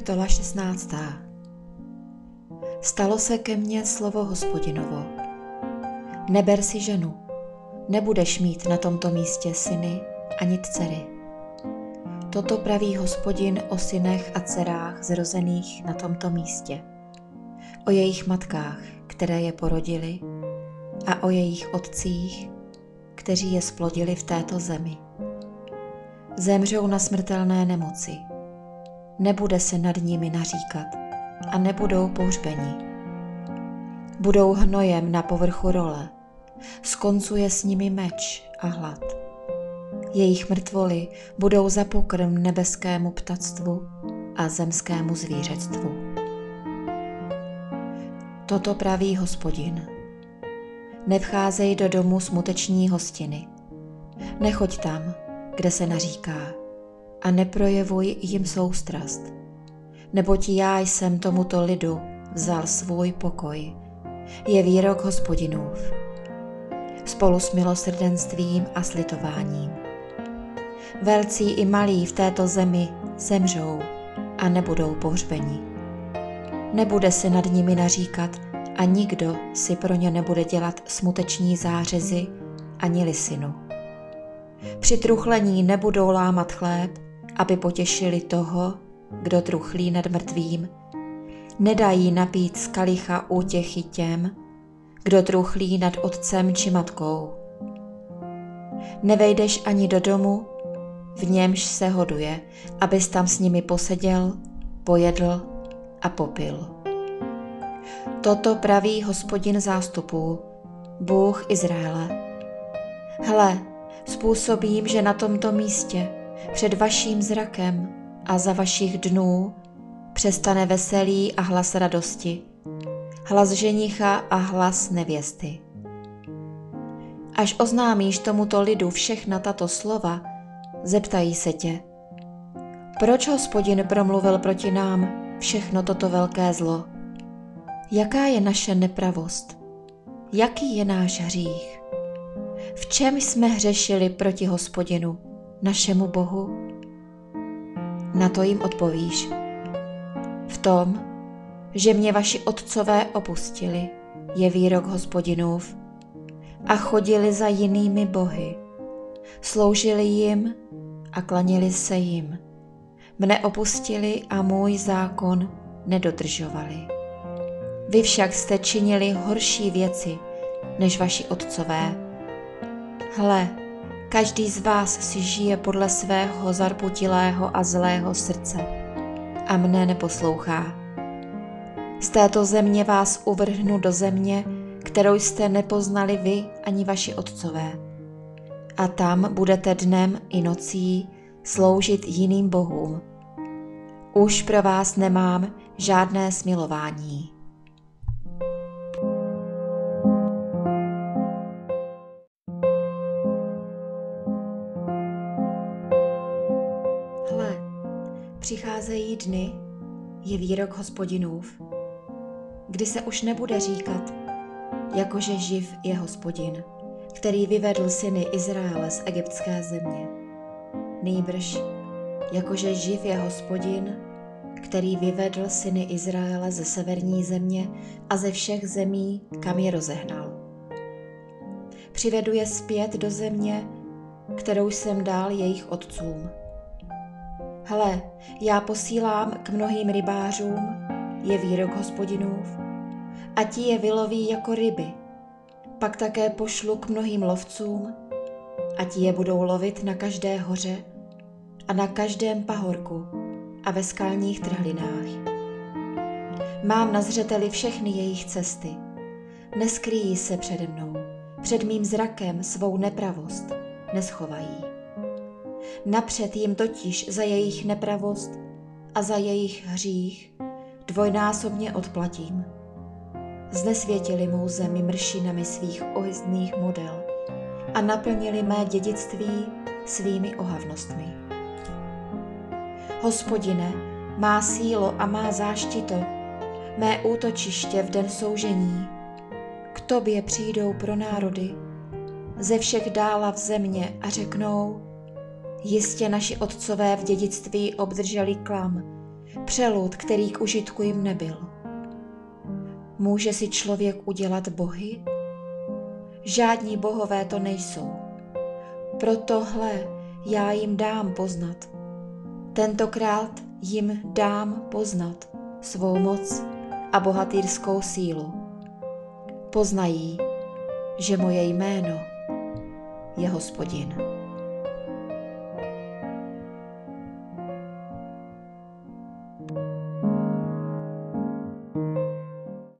Kapitola 16. Stalo se ke mně slovo hospodinovo. Neber si ženu, nebudeš mít na tomto místě syny ani dcery. Toto praví hospodin o synech a dcerách zrozených na tomto místě, o jejich matkách, které je porodili, a o jejich otcích, kteří je splodili v této zemi. Zemřou na smrtelné nemoci – nebude se nad nimi naříkat a nebudou pohřbeni. Budou hnojem na povrchu role, skoncuje s nimi meč a hlad. Jejich mrtvoly budou za pokrm nebeskému ptactvu a zemskému zvířectvu. Toto praví hospodin. Nevcházej do domu smuteční hostiny. Nechoď tam, kde se naříká a neprojevuj jim soustrast, neboť já jsem tomuto lidu vzal svůj pokoj. Je výrok hospodinův. Spolu s milosrdenstvím a slitováním. Velcí i malí v této zemi zemřou a nebudou pohřbeni. Nebude se nad nimi naříkat a nikdo si pro ně nebude dělat smuteční zářezy ani lisinu. Při truchlení nebudou lámat chléb aby potěšili toho, kdo truchlí nad mrtvým. Nedají napít z kalicha útěchy těm, kdo truchlí nad otcem či matkou. Nevejdeš ani do domu, v němž se hoduje, abys tam s nimi poseděl, pojedl a popil. Toto praví hospodin zástupů, Bůh Izraele. Hle, způsobím, že na tomto místě před vaším zrakem a za vašich dnů přestane veselí a hlas radosti, hlas ženicha a hlas nevěsty. Až oznámíš tomuto lidu všechna tato slova, zeptají se tě, proč hospodin promluvil proti nám všechno toto velké zlo? Jaká je naše nepravost? Jaký je náš hřích? V čem jsme hřešili proti hospodinu? Našemu Bohu? Na to jim odpovíš. V tom, že mě vaši otcové opustili, je výrok hospodinův, a chodili za jinými bohy. Sloužili jim a klanili se jim. Mne opustili a můj zákon nedodržovali. Vy však jste činili horší věci než vaši otcové. Hle, Každý z vás si žije podle svého zarputilého a zlého srdce a mne neposlouchá. Z této země vás uvrhnu do země, kterou jste nepoznali vy ani vaši otcové. A tam budete dnem i nocí sloužit jiným bohům. Už pro vás nemám žádné smilování. Přicházejí dny, je výrok hospodinův, kdy se už nebude říkat, jakože živ je hospodin, který vyvedl syny Izraele z egyptské země. Nýbrž, jakože živ je hospodin, který vyvedl syny Izraele ze severní země a ze všech zemí, kam je rozehnal. Přivedu je zpět do země, kterou jsem dal jejich otcům Hle, já posílám k mnohým rybářům, je výrok hospodinův, a ti je vyloví jako ryby. Pak také pošlu k mnohým lovcům, a ti je budou lovit na každé hoře a na každém pahorku a ve skalních trhlinách. Mám na zřeteli všechny jejich cesty. Neskrýjí se přede mnou, před mým zrakem svou nepravost neschovají. Napřed jim totiž za jejich nepravost a za jejich hřích dvojnásobně odplatím. Znesvětili mou zemi mršinami svých ohyzdných model a naplnili mé dědictví svými ohavnostmi. Hospodine, má sílo a má záštito, mé útočiště v den soužení. K tobě přijdou pro národy, ze všech dála v země a řeknou, Jistě naši otcové v dědictví obdrželi klam přelud, který k užitku jim nebyl. Může si člověk udělat bohy? Žádní bohové to nejsou. Protohle já jim dám poznat. Tentokrát jim dám poznat svou moc a bohatýrskou sílu. Poznají, že moje jméno je hospodin.